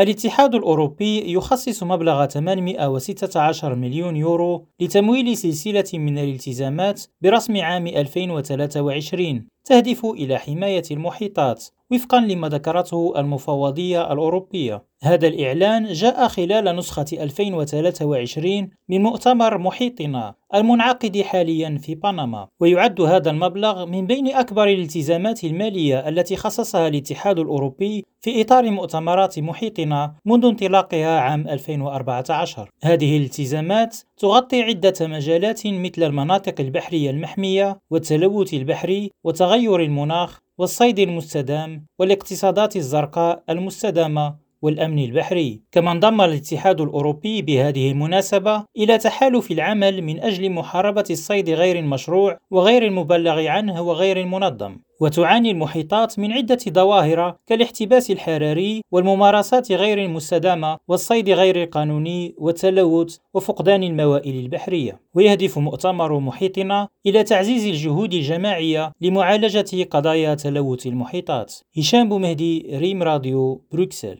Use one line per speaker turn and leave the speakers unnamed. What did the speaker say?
الاتحاد الأوروبي يخصص مبلغ 816 مليون يورو لتمويل سلسلة من الالتزامات برسم عام 2023 تهدف إلى حماية المحيطات. وفقا لما ذكرته المفوضية الأوروبية. هذا الإعلان جاء خلال نسخة 2023 من مؤتمر محيطنا المنعقد حاليا في بنما. ويعد هذا المبلغ من بين أكبر الالتزامات المالية التي خصصها الاتحاد الأوروبي في إطار مؤتمرات محيطنا منذ انطلاقها عام 2014 هذه الالتزامات تغطي عدة مجالات مثل المناطق البحرية المحمية والتلوث البحري وتغير المناخ والصيد المستدام والاقتصادات الزرقاء المستدامة والأمن البحري. كما انضم الاتحاد الأوروبي بهذه المناسبة إلى تحالف العمل من أجل محاربة الصيد غير المشروع وغير المبلغ عنه وغير المنظم. وتعاني المحيطات من عدة ظواهر كالاحتباس الحراري والممارسات غير المستدامة والصيد غير القانوني والتلوث وفقدان الموائل البحرية. ويهدف مؤتمر محيطنا إلى تعزيز الجهود الجماعية لمعالجة قضايا تلوث المحيطات. هشام بومهدي ريم راديو بروكسل.